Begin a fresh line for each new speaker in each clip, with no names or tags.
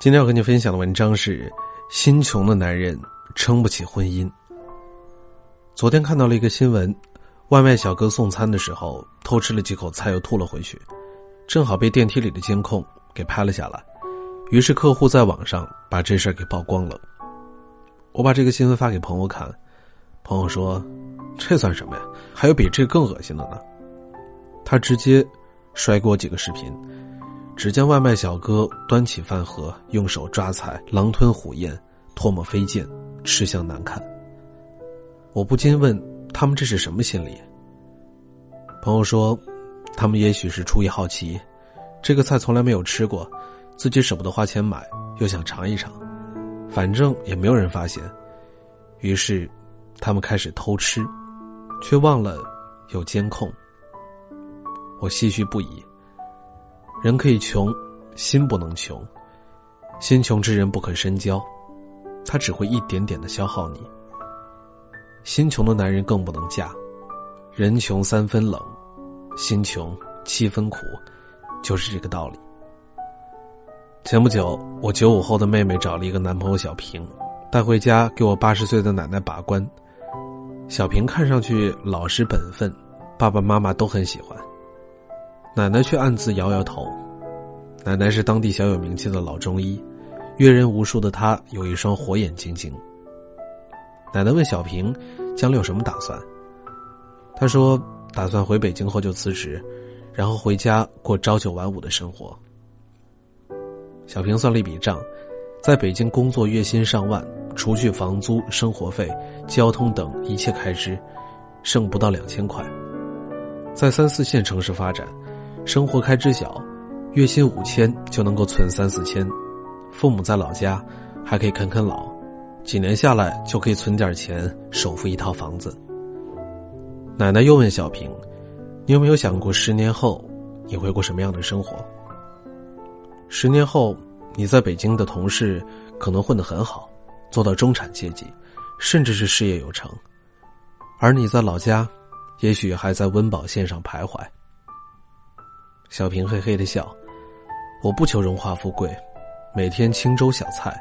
今天要和你分享的文章是：心穷的男人撑不起婚姻。昨天看到了一个新闻，外卖小哥送餐的时候偷吃了几口菜又吐了回去，正好被电梯里的监控给拍了下来。于是客户在网上把这事儿给曝光了。我把这个新闻发给朋友看，朋友说：“这算什么呀？还有比这更恶心的呢。”他直接甩给我几个视频。只见外卖小哥端起饭盒，用手抓菜，狼吞虎咽，唾沫飞溅，吃相难看。我不禁问他们这是什么心理？朋友说，他们也许是出于好奇，这个菜从来没有吃过，自己舍不得花钱买，又想尝一尝，反正也没有人发现，于是他们开始偷吃，却忘了有监控。我唏嘘不已。人可以穷，心不能穷。心穷之人不可深交，他只会一点点的消耗你。心穷的男人更不能嫁，人穷三分冷，心穷七分苦，就是这个道理。前不久，我九五后的妹妹找了一个男朋友小平，带回家给我八十岁的奶奶把关。小平看上去老实本分，爸爸妈妈都很喜欢。奶奶却暗自摇摇头。奶奶是当地小有名气的老中医，阅人无数的她有一双火眼金睛。奶奶问小平：“将来有什么打算？”他说：“打算回北京后就辞职，然后回家过朝九晚五的生活。”小平算了一笔账，在北京工作月薪上万，除去房租、生活费、交通等一切开支，剩不到两千块。在三四线城市发展。生活开支小，月薪五千就能够存三四千，父母在老家还可以啃啃老，几年下来就可以存点钱首付一套房子。奶奶又问小平：“你有没有想过十年后你会过什么样的生活？十年后你在北京的同事可能混得很好，做到中产阶级，甚至是事业有成，而你在老家，也许还在温饱线上徘徊。”小平嘿嘿的笑，我不求荣华富贵，每天清粥小菜，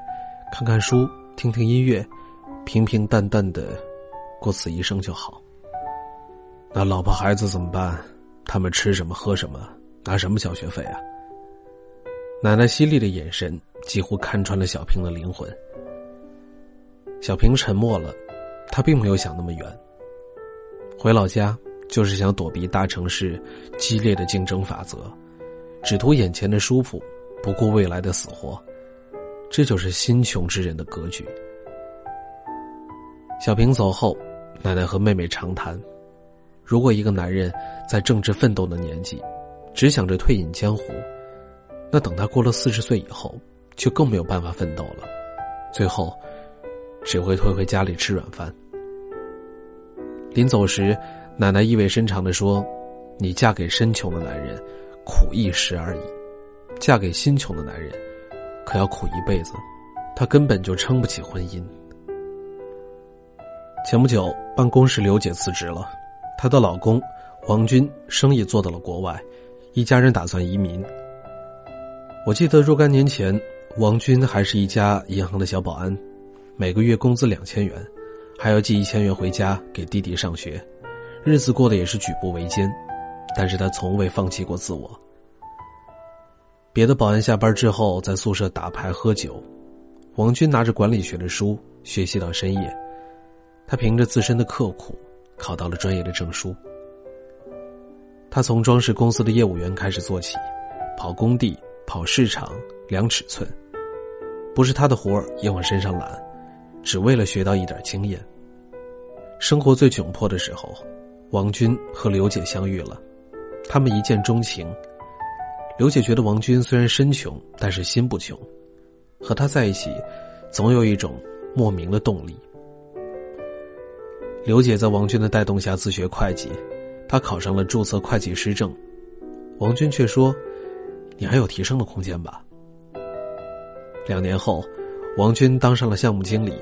看看书，听听音乐，平平淡淡的过此一生就好。那老婆孩子怎么办？他们吃什么喝什么，拿什么交学费啊？奶奶犀利的眼神几乎看穿了小平的灵魂。小平沉默了，他并没有想那么远。回老家。就是想躲避大城市激烈的竞争法则，只图眼前的舒服，不顾未来的死活，这就是心穷之人的格局。小平走后，奶奶和妹妹长谈：如果一个男人在政治奋斗的年纪，只想着退隐江湖，那等他过了四十岁以后，就更没有办法奋斗了，最后只会退回家里吃软饭。临走时。奶奶意味深长的说：“你嫁给身穷的男人，苦一时而已；嫁给心穷的男人，可要苦一辈子。他根本就撑不起婚姻。”前不久，办公室刘姐辞职了，她的老公王军生意做到了国外，一家人打算移民。我记得若干年前，王军还是一家银行的小保安，每个月工资两千元，还要寄一千元回家给弟弟上学。日子过得也是举步维艰，但是他从未放弃过自我。别的保安下班之后在宿舍打牌喝酒，王军拿着管理学的书学习到深夜。他凭着自身的刻苦，考到了专业的证书。他从装饰公司的业务员开始做起，跑工地、跑市场、量尺寸，不是他的活儿也往身上揽，只为了学到一点经验。生活最窘迫的时候。王军和刘姐相遇了，他们一见钟情。刘姐觉得王军虽然身穷，但是心不穷，和他在一起，总有一种莫名的动力。刘姐在王军的带动下自学会计，她考上了注册会计师证。王军却说：“你还有提升的空间吧。”两年后，王军当上了项目经理，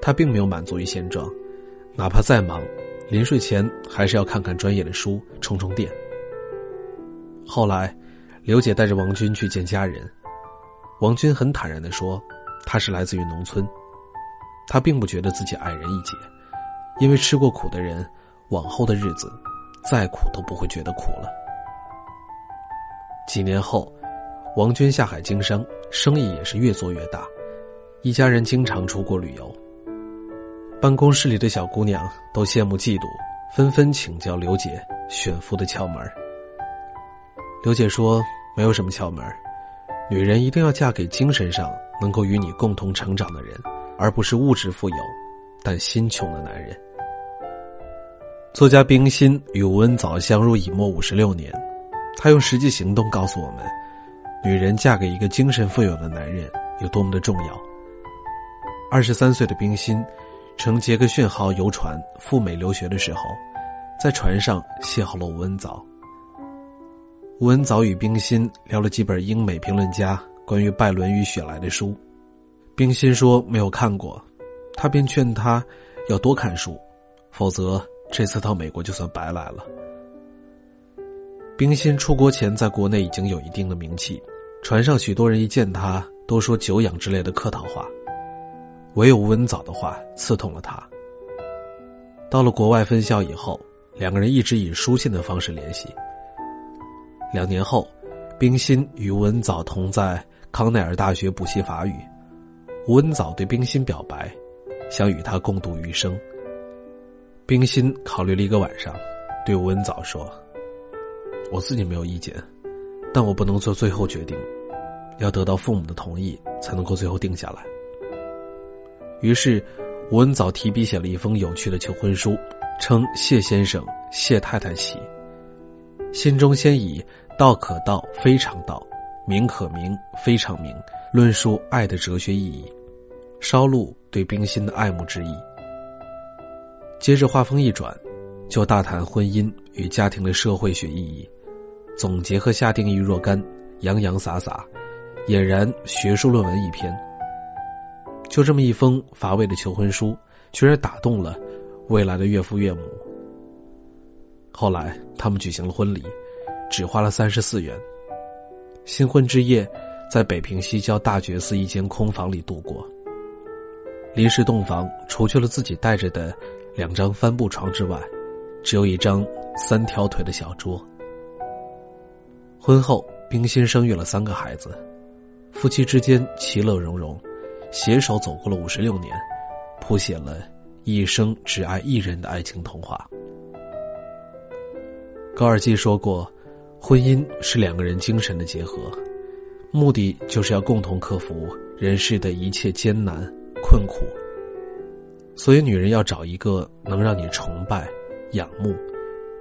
他并没有满足于现状，哪怕再忙。临睡前还是要看看专业的书，充充电。后来，刘姐带着王军去见家人，王军很坦然的说，他是来自于农村，他并不觉得自己矮人一截，因为吃过苦的人，往后的日子，再苦都不会觉得苦了。几年后，王军下海经商，生意也是越做越大，一家人经常出国旅游。办公室里的小姑娘都羡慕嫉妒，纷纷请教刘姐选夫的窍门。刘姐说：“没有什么窍门，女人一定要嫁给精神上能够与你共同成长的人，而不是物质富有但心穷的男人。”作家冰心与吴文藻相濡以沫五十六年，他用实际行动告诉我们，女人嫁给一个精神富有的男人有多么的重要。二十三岁的冰心。乘杰克逊号游船赴美留学的时候，在船上邂逅了吴文藻。吴文藻与冰心聊了几本英美评论家关于拜伦与雪莱的书，冰心说没有看过，他便劝他要多看书，否则这次到美国就算白来了。冰心出国前在国内已经有一定的名气，船上许多人一见他都说久仰之类的客套话。唯有吴文藻的话刺痛了他。到了国外分校以后，两个人一直以书信的方式联系。两年后，冰心与吴文藻同在康奈尔大学补习法语。吴文藻对冰心表白，想与他共度余生。冰心考虑了一个晚上，对吴文藻说：“我自己没有意见，但我不能做最后决定，要得到父母的同意才能够最后定下来。”于是，吴文藻提笔写了一封有趣的求婚书，称谢先生、谢太太喜。信中先以“道可道，非常道；名可名，非常名”论述爱的哲学意义，稍露对冰心的爱慕之意。接着话锋一转，就大谈婚姻与家庭的社会学意义，总结和下定义若干，洋洋洒洒，俨然学术论文一篇。就这么一封乏味的求婚书，居然打动了未来的岳父岳母。后来他们举行了婚礼，只花了三十四元。新婚之夜，在北平西郊大觉寺一间空房里度过。临时洞房，除去了自己带着的两张帆布床之外，只有一张三条腿的小桌。婚后，冰心生育了三个孩子，夫妻之间其乐融融。携手走过了五十六年，谱写了一生只爱一人的爱情童话。高尔基说过：“婚姻是两个人精神的结合，目的就是要共同克服人世的一切艰难困苦。所以，女人要找一个能让你崇拜、仰慕、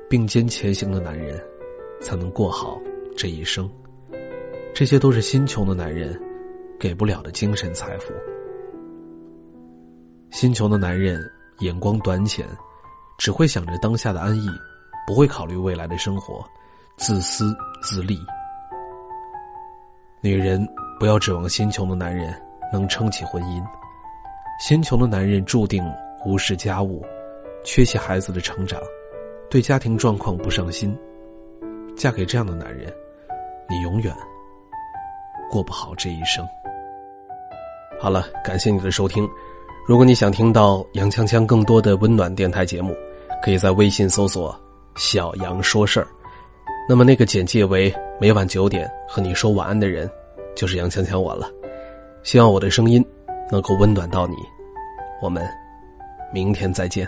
并肩前行的男人，才能过好这一生。这些都是心穷的男人。”给不了的精神财富。心穷的男人眼光短浅，只会想着当下的安逸，不会考虑未来的生活，自私自利。女人不要指望心穷的男人能撑起婚姻，心穷的男人注定无视家务，缺席孩子的成长，对家庭状况不上心。嫁给这样的男人，你永远过不好这一生。好了，感谢你的收听。如果你想听到杨锵锵更多的温暖电台节目，可以在微信搜索“小杨说事儿”。那么那个简介为每晚九点和你说晚安的人，就是杨锵锵我了。希望我的声音能够温暖到你。我们明天再见。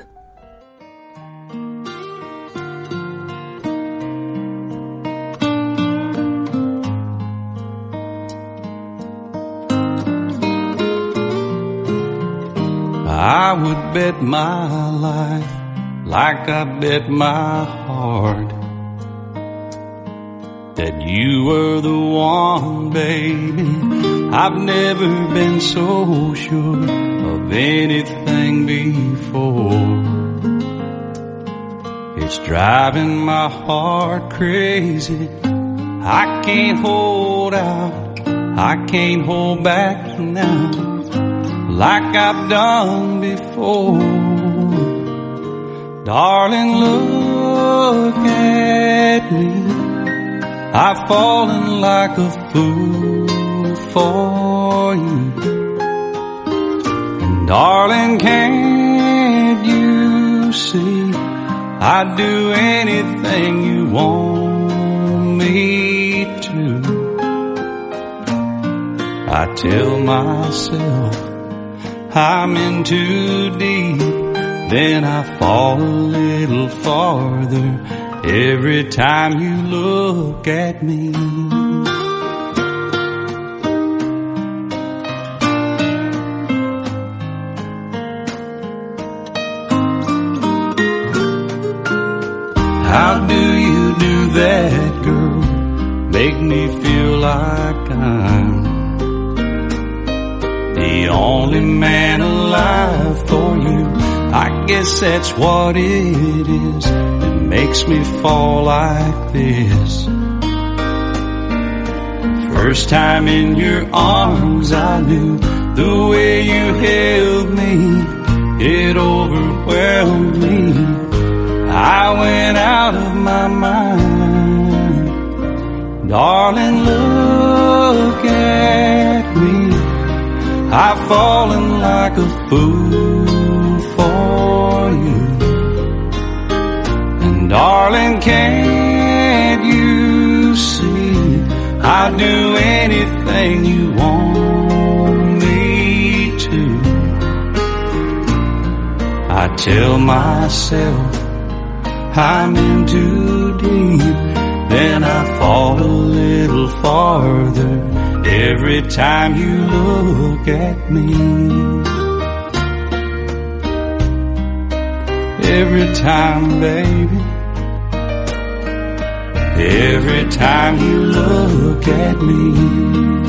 I would bet my life like I bet my heart that you were the one, baby. I've never been so sure of anything before. It's driving my heart crazy. I can't hold out. I can't hold back now like I've done before. Darling, look at me. I've fallen like a fool for you. And darling, can't you see I'd do anything you want me to? I tell myself I'm in too deep, then I fall a little farther every time you look at me. How do you do that, girl? Make me feel like I'm the only man alive for you. I guess that's what it is that makes me fall like this. First time in your arms, I knew the way you held me, it overwhelmed me. I went out of my mind. Darling, look at me. I've fallen like a fool for you. And darling, can't you see I'd do anything you want me to? I tell myself I'm in too deep, then I fall a little farther every time you look at me. Every time, baby every time you look at me.